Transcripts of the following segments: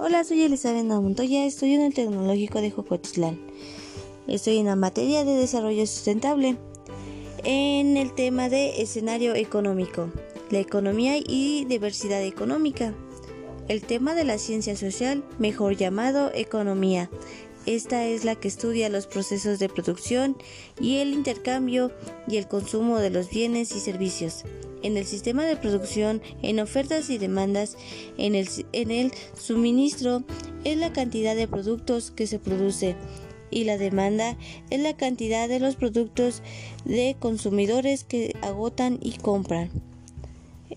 Hola, soy Elizabeth Montoya, estoy en el Tecnológico de Jocotitlán. Estoy en la materia de desarrollo sustentable, en el tema de escenario económico, la economía y diversidad económica. El tema de la ciencia social, mejor llamado economía. Esta es la que estudia los procesos de producción y el intercambio y el consumo de los bienes y servicios en el sistema de producción, en ofertas y demandas, en el, en el suministro es la cantidad de productos que se produce y la demanda es la cantidad de los productos de consumidores que agotan y compran.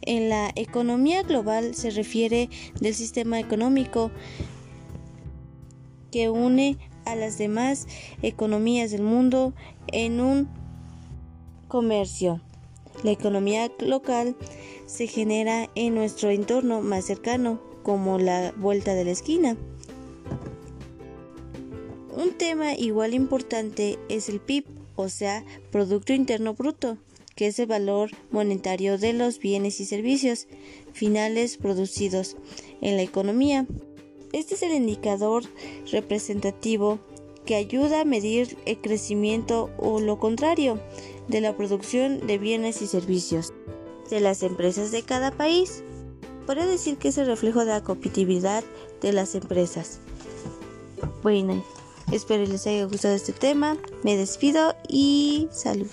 En la economía global se refiere del sistema económico que une a las demás economías del mundo en un comercio. La economía local se genera en nuestro entorno más cercano, como la vuelta de la esquina. Un tema igual importante es el PIB, o sea, Producto Interno Bruto, que es el valor monetario de los bienes y servicios finales producidos en la economía. Este es el indicador representativo que ayuda a medir el crecimiento o lo contrario de la producción de bienes y servicios de las empresas de cada país. Podría decir que es el reflejo de la competitividad de las empresas. Bueno, espero les haya gustado este tema. Me despido y salud.